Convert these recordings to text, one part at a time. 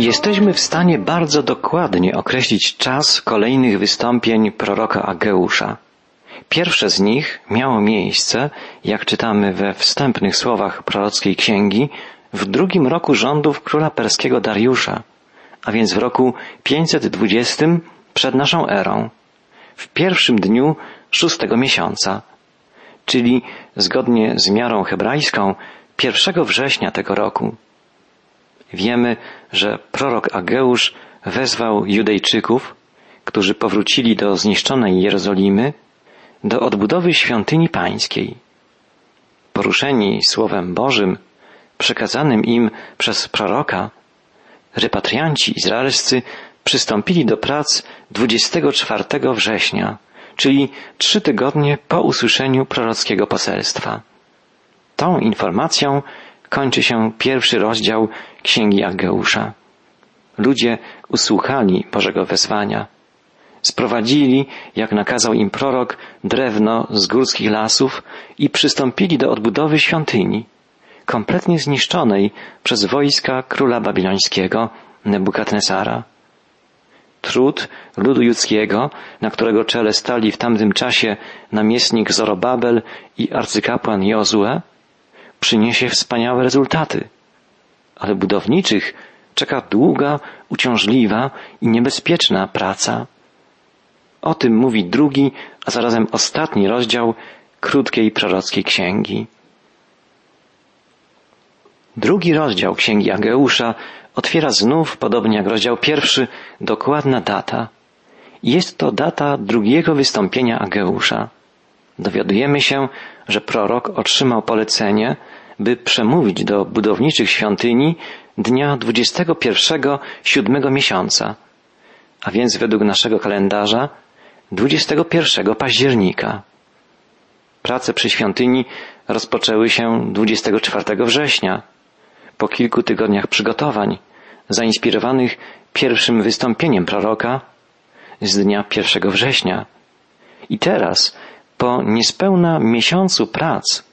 Jesteśmy w stanie bardzo dokładnie określić czas kolejnych wystąpień proroka Ageusza. Pierwsze z nich miało miejsce, jak czytamy we wstępnych słowach prorockiej księgi, w drugim roku rządów króla perskiego Dariusza, a więc w roku 520 przed naszą erą, w pierwszym dniu szóstego miesiąca, czyli zgodnie z miarą hebrajską 1 września tego roku. Wiemy, że prorok Ageusz wezwał Judejczyków, którzy powrócili do zniszczonej Jerozolimy, do odbudowy świątyni pańskiej. Poruszeni Słowem Bożym, przekazanym im przez proroka, repatrianci izraelscy przystąpili do prac 24 września, czyli trzy tygodnie po usłyszeniu prorockiego poselstwa. Tą informacją kończy się pierwszy rozdział Księgi Ageusza. Ludzie usłuchali Bożego wezwania. Sprowadzili, jak nakazał im prorok, drewno z górskich lasów i przystąpili do odbudowy świątyni, kompletnie zniszczonej przez wojska króla babilońskiego Nebukadnesara. Trud ludu judzkiego, na którego czele stali w tamtym czasie namiestnik Zorobabel i arcykapłan Jozue, przyniesie wspaniałe rezultaty. Ale budowniczych czeka długa, uciążliwa i niebezpieczna praca. O tym mówi drugi, a zarazem ostatni rozdział krótkiej prorockiej księgi. Drugi rozdział księgi Ageusza otwiera znów, podobnie jak rozdział pierwszy, dokładna data. Jest to data drugiego wystąpienia Ageusza. Dowiadujemy się, że prorok otrzymał polecenie, by przemówić do budowniczych świątyni dnia 21 siódmego miesiąca, a więc według naszego kalendarza 21 października. Prace przy świątyni rozpoczęły się 24 września, po kilku tygodniach przygotowań, zainspirowanych pierwszym wystąpieniem proroka z dnia 1 września. I teraz, po niespełna miesiącu prac,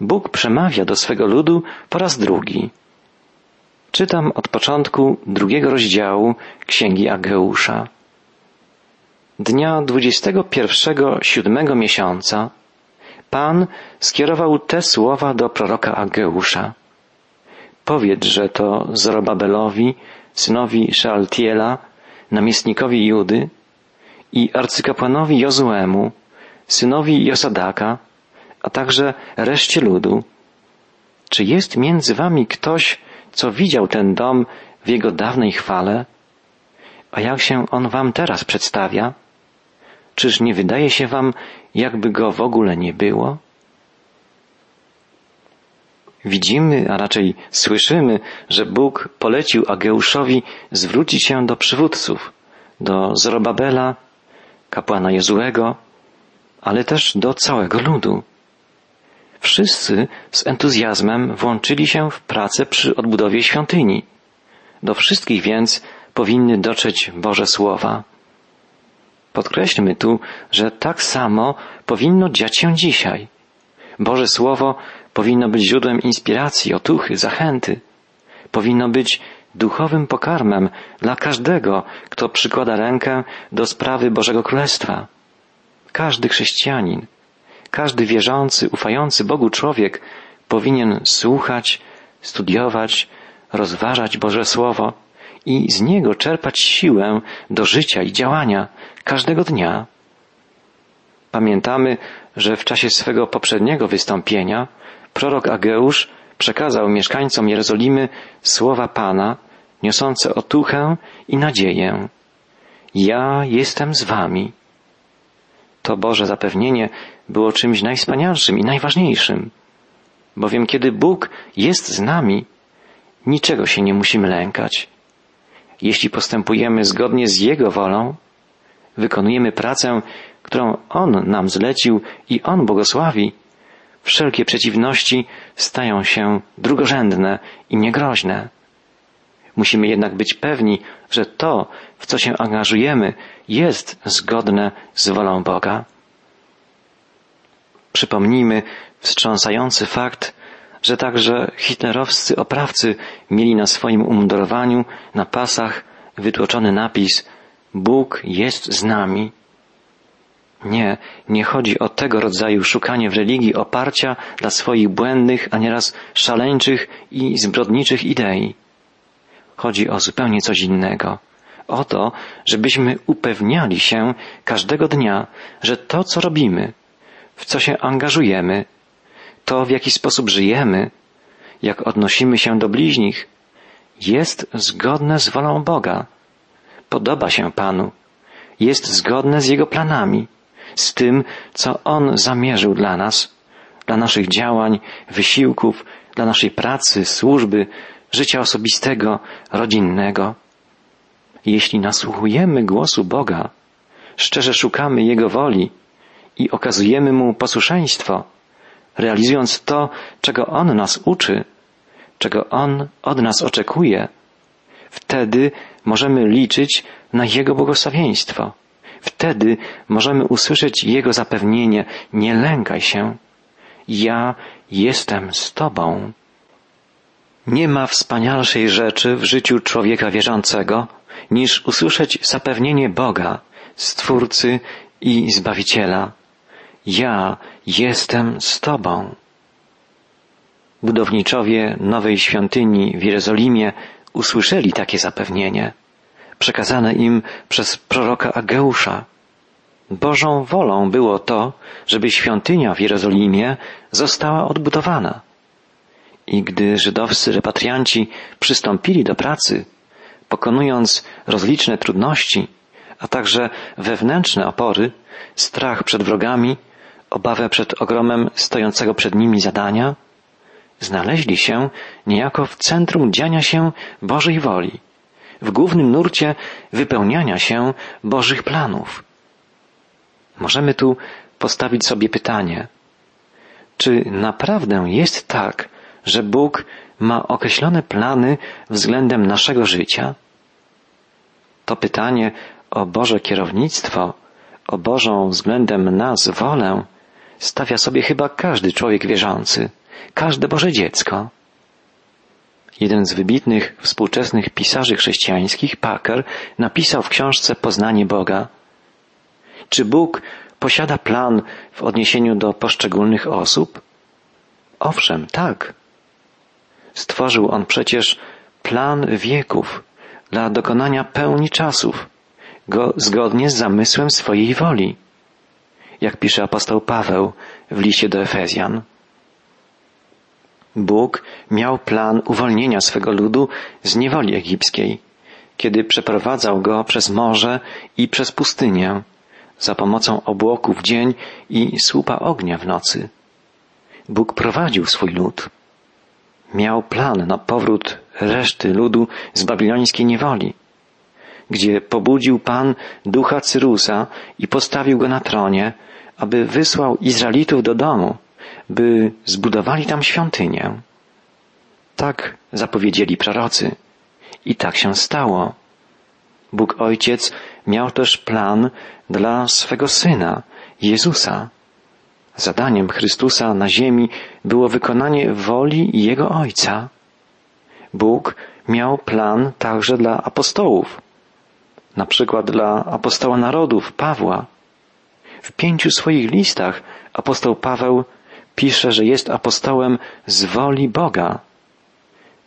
Bóg przemawia do swego ludu po raz drugi. Czytam od początku drugiego rozdziału Księgi Ageusza. Dnia 21 siódmego miesiąca Pan skierował te słowa do proroka Ageusza. Powiedz, że to Zorobabelowi, synowi Szaltiela, namiestnikowi Judy i arcykapłanowi Jozuemu, synowi Josadaka, a także reszcie ludu. Czy jest między wami ktoś, co widział ten dom w jego dawnej chwale? A jak się on wam teraz przedstawia? Czyż nie wydaje się wam, jakby go w ogóle nie było? Widzimy, a raczej słyszymy, że Bóg polecił Ageuszowi zwrócić się do przywódców, do Zorobabela, kapłana Jezułego, ale też do całego ludu. Wszyscy z entuzjazmem włączyli się w pracę przy odbudowie świątyni. Do wszystkich więc powinny dotrzeć Boże Słowa. Podkreślmy tu, że tak samo powinno dziać się dzisiaj. Boże Słowo powinno być źródłem inspiracji, otuchy, zachęty. Powinno być duchowym pokarmem dla każdego, kto przykłada rękę do sprawy Bożego Królestwa. Każdy chrześcijanin, każdy wierzący, ufający Bogu człowiek powinien słuchać, studiować, rozważać Boże Słowo i z niego czerpać siłę do życia i działania każdego dnia. Pamiętamy, że w czasie swego poprzedniego wystąpienia prorok Ageusz przekazał mieszkańcom Jerozolimy słowa Pana, niosące otuchę i nadzieję. Ja jestem z wami. To Boże zapewnienie było czymś najwspanialszym i najważniejszym, bowiem kiedy Bóg jest z nami, niczego się nie musimy lękać. Jeśli postępujemy zgodnie z Jego wolą, wykonujemy pracę, którą On nam zlecił i On błogosławi, wszelkie przeciwności stają się drugorzędne i niegroźne. Musimy jednak być pewni, że to, w co się angażujemy, jest zgodne z wolą Boga. Przypomnijmy wstrząsający fakt, że także hitlerowscy oprawcy mieli na swoim umundurowaniu, na pasach wytłoczony napis Bóg jest z nami. Nie, nie chodzi o tego rodzaju szukanie w religii oparcia dla swoich błędnych, a nieraz szaleńczych i zbrodniczych idei. Chodzi o zupełnie coś innego. O to, żebyśmy upewniali się każdego dnia, że to, co robimy, w co się angażujemy, to, w jaki sposób żyjemy, jak odnosimy się do bliźnich, jest zgodne z wolą Boga, podoba się Panu, jest zgodne z Jego planami, z tym, co On zamierzył dla nas, dla naszych działań, wysiłków, dla naszej pracy, służby, życia osobistego, rodzinnego. Jeśli nasłuchujemy głosu Boga, szczerze szukamy Jego woli i okazujemy Mu posłuszeństwo, realizując to, czego On nas uczy, czego On od nas oczekuje, wtedy możemy liczyć na Jego błogosławieństwo. Wtedy możemy usłyszeć Jego zapewnienie, nie lękaj się, ja jestem z Tobą. Nie ma wspanialszej rzeczy w życiu człowieka wierzącego, niż usłyszeć zapewnienie Boga, Stwórcy i Zbawiciela. Ja jestem z Tobą. Budowniczowie nowej świątyni w Jerozolimie usłyszeli takie zapewnienie, przekazane im przez proroka Ageusza. Bożą wolą było to, żeby świątynia w Jerozolimie została odbudowana. I gdy żydowscy repatrianci przystąpili do pracy, pokonując rozliczne trudności, a także wewnętrzne opory, strach przed wrogami, obawę przed ogromem stojącego przed nimi zadania, znaleźli się niejako w centrum dziania się Bożej woli, w głównym nurcie wypełniania się Bożych planów. Możemy tu postawić sobie pytanie, czy naprawdę jest tak, że Bóg ma określone plany względem naszego życia? To pytanie o Boże kierownictwo, o Bożą względem nas wolę stawia sobie chyba każdy człowiek wierzący, każde Boże dziecko. Jeden z wybitnych współczesnych pisarzy chrześcijańskich, Packer, napisał w książce Poznanie Boga. Czy Bóg posiada plan w odniesieniu do poszczególnych osób? Owszem, tak. Stworzył on przecież plan wieków dla dokonania pełni czasów, go zgodnie z zamysłem swojej woli, jak pisze apostoł Paweł w liście do Efezjan. Bóg miał plan uwolnienia swego ludu z niewoli egipskiej, kiedy przeprowadzał go przez morze i przez pustynię, za pomocą obłoku w dzień i słupa ognia w nocy. Bóg prowadził swój lud. Miał plan na powrót reszty ludu z babilońskiej niewoli, gdzie pobudził Pan ducha Cyrusa i postawił go na tronie, aby wysłał Izraelitów do domu, by zbudowali tam świątynię. Tak zapowiedzieli prorocy i tak się stało. Bóg Ojciec miał też plan dla swego Syna, Jezusa. Zadaniem Chrystusa na ziemi było wykonanie woli Jego Ojca. Bóg miał plan także dla apostołów, na przykład dla apostoła narodów Pawła. W pięciu swoich listach apostoł Paweł pisze, że jest apostołem z woli Boga.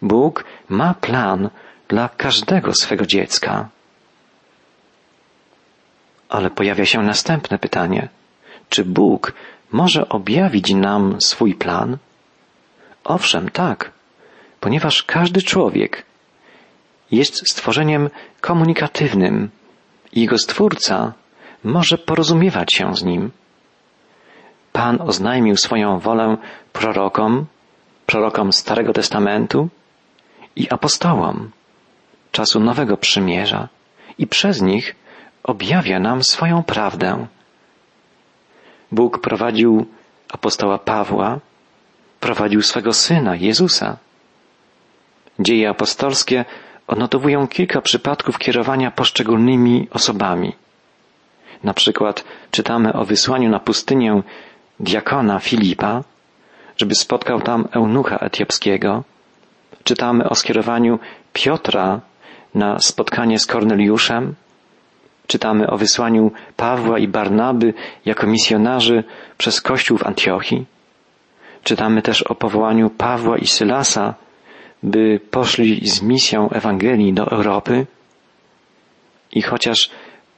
Bóg ma plan dla każdego swego dziecka. Ale pojawia się następne pytanie. Czy Bóg może objawić nam swój plan? Owszem, tak, ponieważ każdy człowiek jest stworzeniem komunikatywnym jego stwórca może porozumiewać się z nim. Pan oznajmił swoją wolę prorokom, prorokom Starego Testamentu i apostołom czasu Nowego Przymierza i przez nich objawia nam swoją prawdę. Bóg prowadził apostoła Pawła, prowadził swego syna Jezusa. Dzieje apostolskie odnotowują kilka przypadków kierowania poszczególnymi osobami. Na przykład czytamy o wysłaniu na pustynię diakona Filipa, żeby spotkał tam eunucha etiopskiego. Czytamy o skierowaniu Piotra na spotkanie z Korneliuszem. Czytamy o wysłaniu Pawła i Barnaby jako misjonarzy przez Kościół w Antiochii. Czytamy też o powołaniu Pawła i Sylasa, by poszli z misją Ewangelii do Europy. I chociaż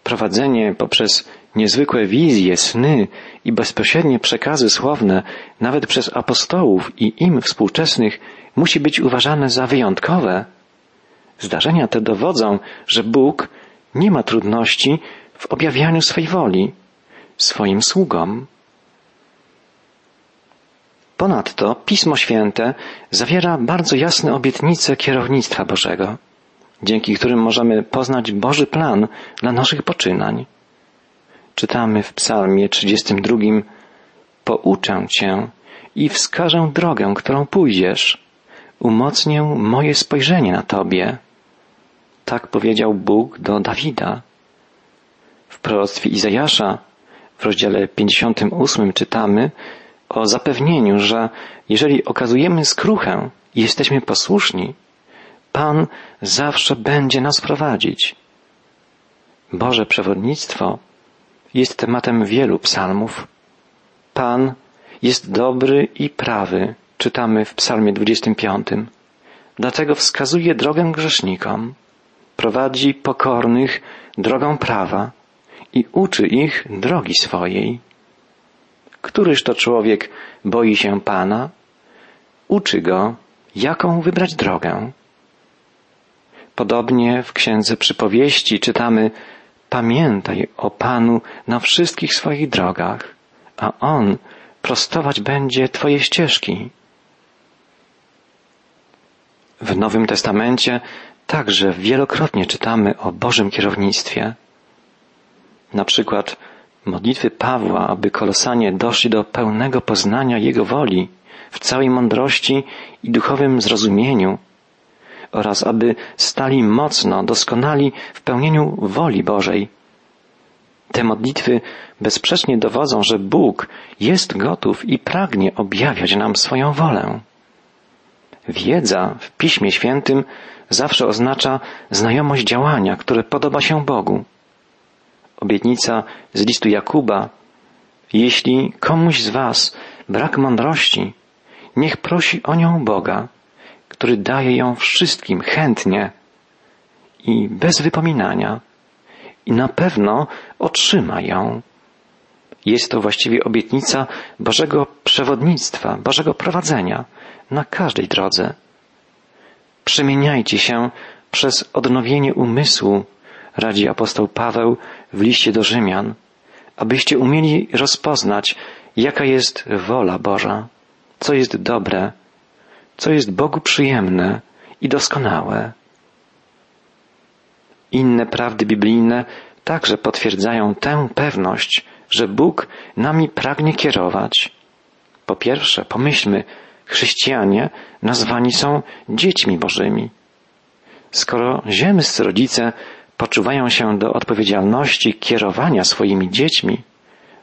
prowadzenie poprzez niezwykłe wizje, sny i bezpośrednie przekazy słowne, nawet przez apostołów i im współczesnych, musi być uważane za wyjątkowe, zdarzenia te dowodzą, że Bóg nie ma trudności w objawianiu swej woli swoim sługom. Ponadto Pismo Święte zawiera bardzo jasne obietnice kierownictwa Bożego, dzięki którym możemy poznać Boży plan dla naszych poczynań. Czytamy w Psalmie 32: Pouczę Cię i wskażę drogę, którą pójdziesz. Umocnię moje spojrzenie na Tobie. Tak powiedział Bóg do Dawida. W proroctwie Izajasza w rozdziale 58 czytamy, o zapewnieniu, że jeżeli okazujemy skruchę i jesteśmy posłuszni, Pan zawsze będzie nas prowadzić. Boże przewodnictwo jest tematem wielu psalmów. Pan jest dobry i prawy, czytamy w psalmie 25. Dlatego wskazuje drogę grzesznikom, prowadzi pokornych drogą prawa i uczy ich drogi swojej. Któryż to człowiek boi się Pana? Uczy go, jaką wybrać drogę. Podobnie w Księdze Przypowieści czytamy Pamiętaj o Panu na wszystkich swoich drogach, a On prostować będzie Twoje ścieżki. W Nowym Testamencie także wielokrotnie czytamy o Bożym kierownictwie. Na przykład modlitwy Pawła, aby kolosanie doszli do pełnego poznania Jego woli w całej mądrości i duchowym zrozumieniu oraz aby stali mocno, doskonali w pełnieniu woli Bożej. Te modlitwy bezsprzecznie dowodzą, że Bóg jest gotów i pragnie objawiać nam swoją wolę. Wiedza w Piśmie Świętym zawsze oznacza znajomość działania, które podoba się Bogu obietnica z listu Jakuba, jeśli komuś z was brak mądrości, niech prosi o nią Boga, który daje ją wszystkim chętnie i bez wypominania i na pewno otrzyma ją. Jest to właściwie obietnica Bożego przewodnictwa, Bożego prowadzenia na każdej drodze. Przemieniajcie się przez odnowienie umysłu radzi apostoł Paweł w liście do Rzymian, abyście umieli rozpoznać, jaka jest wola Boża, co jest dobre, co jest Bogu przyjemne i doskonałe. Inne prawdy biblijne także potwierdzają tę pewność, że Bóg nami pragnie kierować. Po pierwsze, pomyślmy, chrześcijanie nazwani są dziećmi Bożymi. Skoro ziemscy rodzice poczuwają się do odpowiedzialności kierowania swoimi dziećmi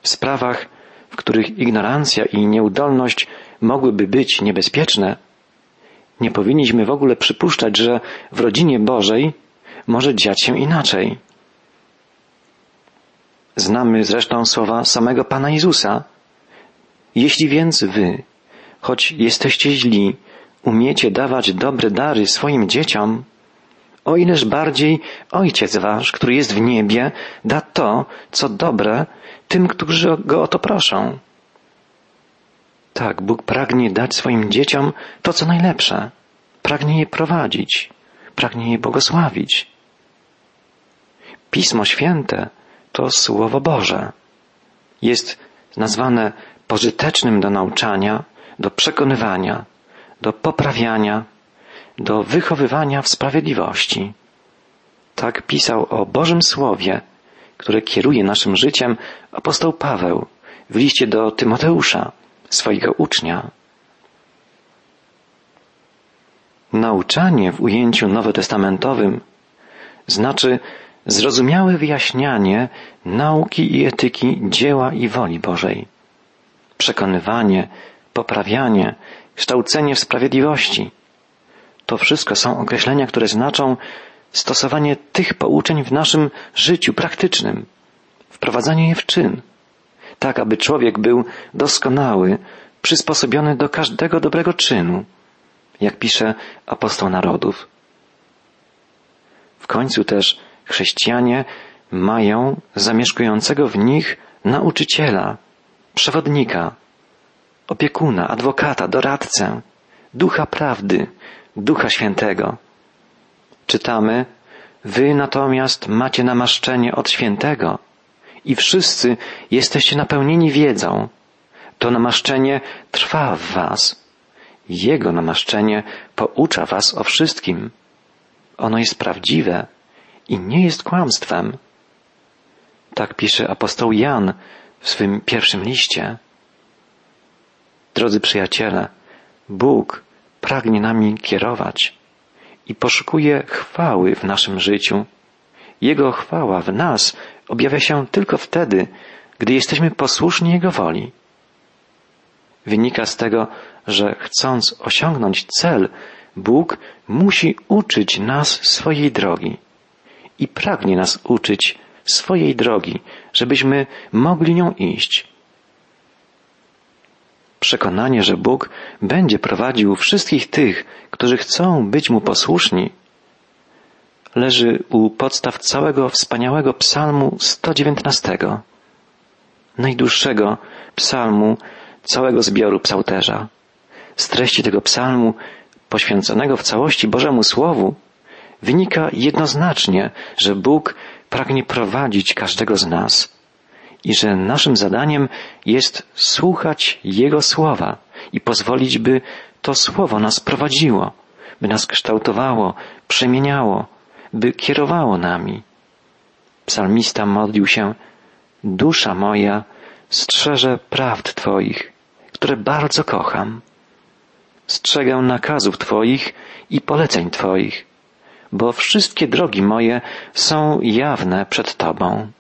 w sprawach, w których ignorancja i nieudolność mogłyby być niebezpieczne, nie powinniśmy w ogóle przypuszczać, że w rodzinie Bożej może dziać się inaczej. Znamy zresztą słowa samego Pana Jezusa. Jeśli więc wy, choć jesteście źli, umiecie dawać dobre dary swoim dzieciom, o ileż bardziej Ojciec Wasz, który jest w niebie, da to, co dobre, tym, którzy Go o to proszą. Tak, Bóg pragnie dać swoim dzieciom to, co najlepsze. Pragnie je prowadzić, pragnie je błogosławić. Pismo Święte to Słowo Boże. Jest nazwane pożytecznym do nauczania, do przekonywania, do poprawiania, do wychowywania w sprawiedliwości. Tak pisał o Bożym Słowie, które kieruje naszym życiem apostoł Paweł w liście do Tymoteusza, swojego ucznia. Nauczanie w ujęciu nowotestamentowym znaczy zrozumiałe wyjaśnianie nauki i etyki dzieła i woli Bożej, przekonywanie, poprawianie, kształcenie w sprawiedliwości. To wszystko są określenia, które znaczą stosowanie tych pouczeń w naszym życiu praktycznym, wprowadzanie je w czyn, tak aby człowiek był doskonały, przysposobiony do każdego dobrego czynu, jak pisze apostoł narodów. W końcu też chrześcijanie mają zamieszkującego w nich nauczyciela, przewodnika, opiekuna, adwokata, doradcę, ducha prawdy, ducha świętego. Czytamy, wy natomiast macie namaszczenie od świętego i wszyscy jesteście napełnieni wiedzą. To namaszczenie trwa w was. Jego namaszczenie poucza was o wszystkim. Ono jest prawdziwe i nie jest kłamstwem. Tak pisze apostoł Jan w swym pierwszym liście. Drodzy przyjaciele, Bóg pragnie nami kierować i poszukuje chwały w naszym życiu. Jego chwała w nas objawia się tylko wtedy, gdy jesteśmy posłuszni Jego woli. Wynika z tego, że chcąc osiągnąć cel, Bóg musi uczyć nas swojej drogi i pragnie nas uczyć swojej drogi, żebyśmy mogli nią iść. Przekonanie, że Bóg będzie prowadził wszystkich tych, którzy chcą być Mu posłuszni, leży u podstaw całego wspaniałego psalmu 119, najdłuższego psalmu całego zbioru psałterza. Z treści tego psalmu, poświęconego w całości Bożemu Słowu, wynika jednoznacznie, że Bóg pragnie prowadzić każdego z nas i że naszym zadaniem jest słuchać Jego słowa i pozwolić, by to słowo nas prowadziło, by nas kształtowało, przemieniało, by kierowało nami. Psalmista modlił się, dusza moja strzeże prawd Twoich, które bardzo kocham. Strzegę nakazów Twoich i poleceń Twoich, bo wszystkie drogi moje są jawne przed Tobą.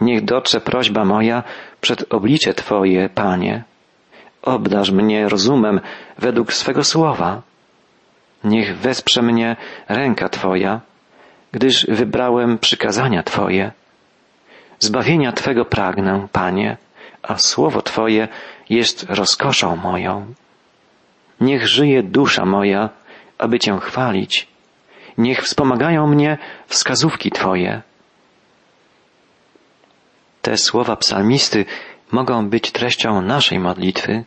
Niech dotrze prośba moja przed oblicze Twoje, Panie. Obdarz mnie rozumem według swego słowa. Niech wesprze mnie ręka Twoja, gdyż wybrałem przykazania Twoje. Zbawienia Twego pragnę, Panie, a słowo Twoje jest rozkoszą moją. Niech żyje dusza moja, aby Cię chwalić. Niech wspomagają mnie wskazówki Twoje. Te słowa psalmisty mogą być treścią naszej modlitwy.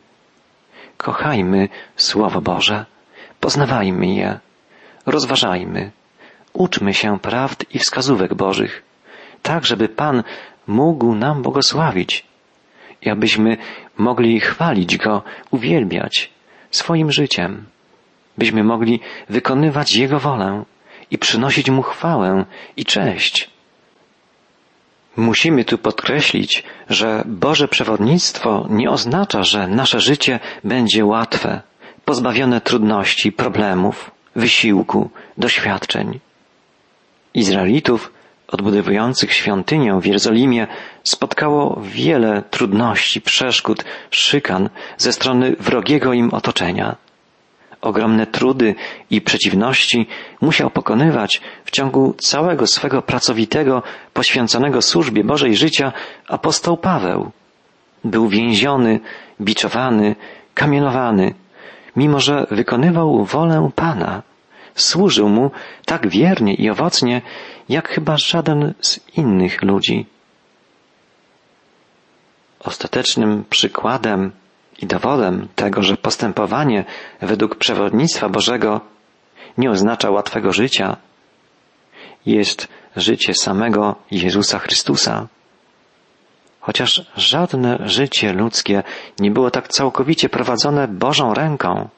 Kochajmy Słowo Boże, poznawajmy je, rozważajmy, uczmy się prawd i wskazówek Bożych, tak żeby Pan mógł nam błogosławić i abyśmy mogli chwalić Go, uwielbiać swoim życiem, byśmy mogli wykonywać Jego wolę i przynosić Mu chwałę i cześć. Musimy tu podkreślić, że Boże przewodnictwo nie oznacza, że nasze życie będzie łatwe, pozbawione trudności, problemów, wysiłku, doświadczeń. Izraelitów odbudowujących świątynię w Jerozolimie spotkało wiele trudności, przeszkód, szykan ze strony wrogiego im otoczenia ogromne trudy i przeciwności musiał pokonywać w ciągu całego swego pracowitego, poświęconego służbie Bożej życia apostoł Paweł. Był więziony, biczowany, kamienowany, mimo że wykonywał wolę Pana. Służył mu tak wiernie i owocnie, jak chyba żaden z innych ludzi. Ostatecznym przykładem i dowodem tego, że postępowanie według przewodnictwa Bożego nie oznacza łatwego życia, jest życie samego Jezusa Chrystusa. Chociaż żadne życie ludzkie nie było tak całkowicie prowadzone Bożą ręką,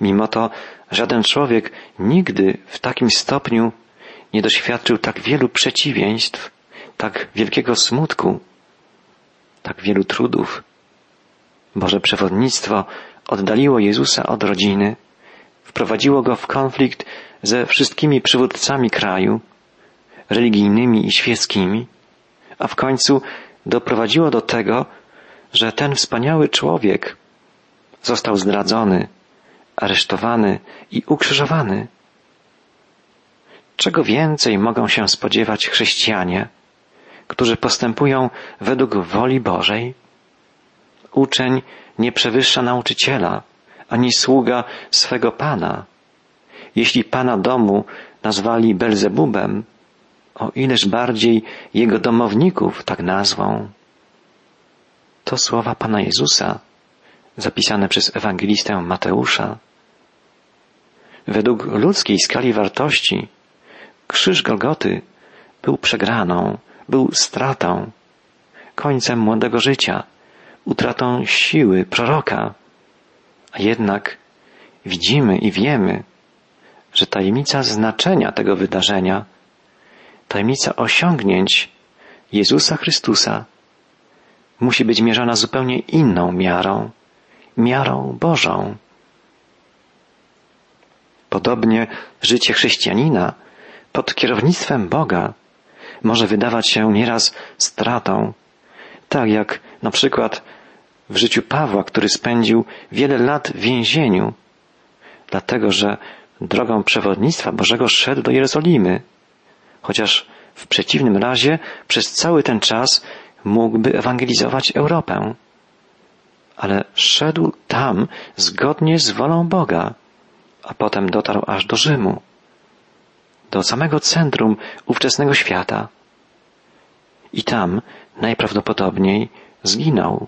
mimo to żaden człowiek nigdy w takim stopniu nie doświadczył tak wielu przeciwieństw, tak wielkiego smutku, tak wielu trudów. Boże przewodnictwo oddaliło Jezusa od rodziny, wprowadziło go w konflikt ze wszystkimi przywódcami kraju, religijnymi i świeckimi, a w końcu doprowadziło do tego, że ten wspaniały człowiek został zdradzony, aresztowany i ukrzyżowany. Czego więcej mogą się spodziewać chrześcijanie, którzy postępują według woli Bożej? Uczeń nie przewyższa nauczyciela, ani sługa swego pana. Jeśli pana domu nazwali Belzebubem, o ileż bardziej jego domowników tak nazwą. To słowa Pana Jezusa, zapisane przez ewangelistę Mateusza. Według ludzkiej skali wartości krzyż Golgoty był przegraną, był stratą, końcem młodego życia, utratą siły proroka. A jednak widzimy i wiemy, że tajemnica znaczenia tego wydarzenia, tajemnica osiągnięć Jezusa Chrystusa musi być mierzona zupełnie inną miarą, miarą Bożą. Podobnie życie chrześcijanina pod kierownictwem Boga może wydawać się nieraz stratą, tak jak na przykład w życiu Pawła, który spędził wiele lat w więzieniu, dlatego że drogą przewodnictwa Bożego szedł do Jerozolimy, chociaż w przeciwnym razie przez cały ten czas mógłby ewangelizować Europę. Ale szedł tam zgodnie z wolą Boga, a potem dotarł aż do Rzymu, do samego centrum ówczesnego świata. I tam najprawdopodobniej zginął.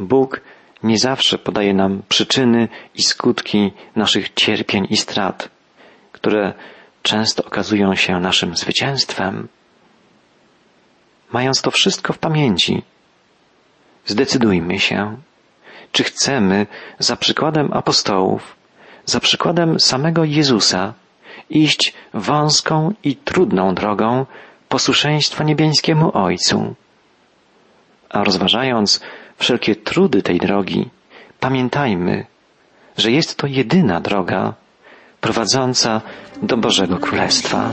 Bóg nie zawsze podaje nam przyczyny i skutki naszych cierpień i strat, które często okazują się naszym zwycięstwem. Mając to wszystko w pamięci, zdecydujmy się, czy chcemy za przykładem apostołów, za przykładem samego Jezusa iść wąską i trudną drogą posłuszeństwa niebiańskiemu Ojcu. A rozważając wszelkie trudy tej drogi, pamiętajmy, że jest to jedyna droga prowadząca do Bożego Królestwa.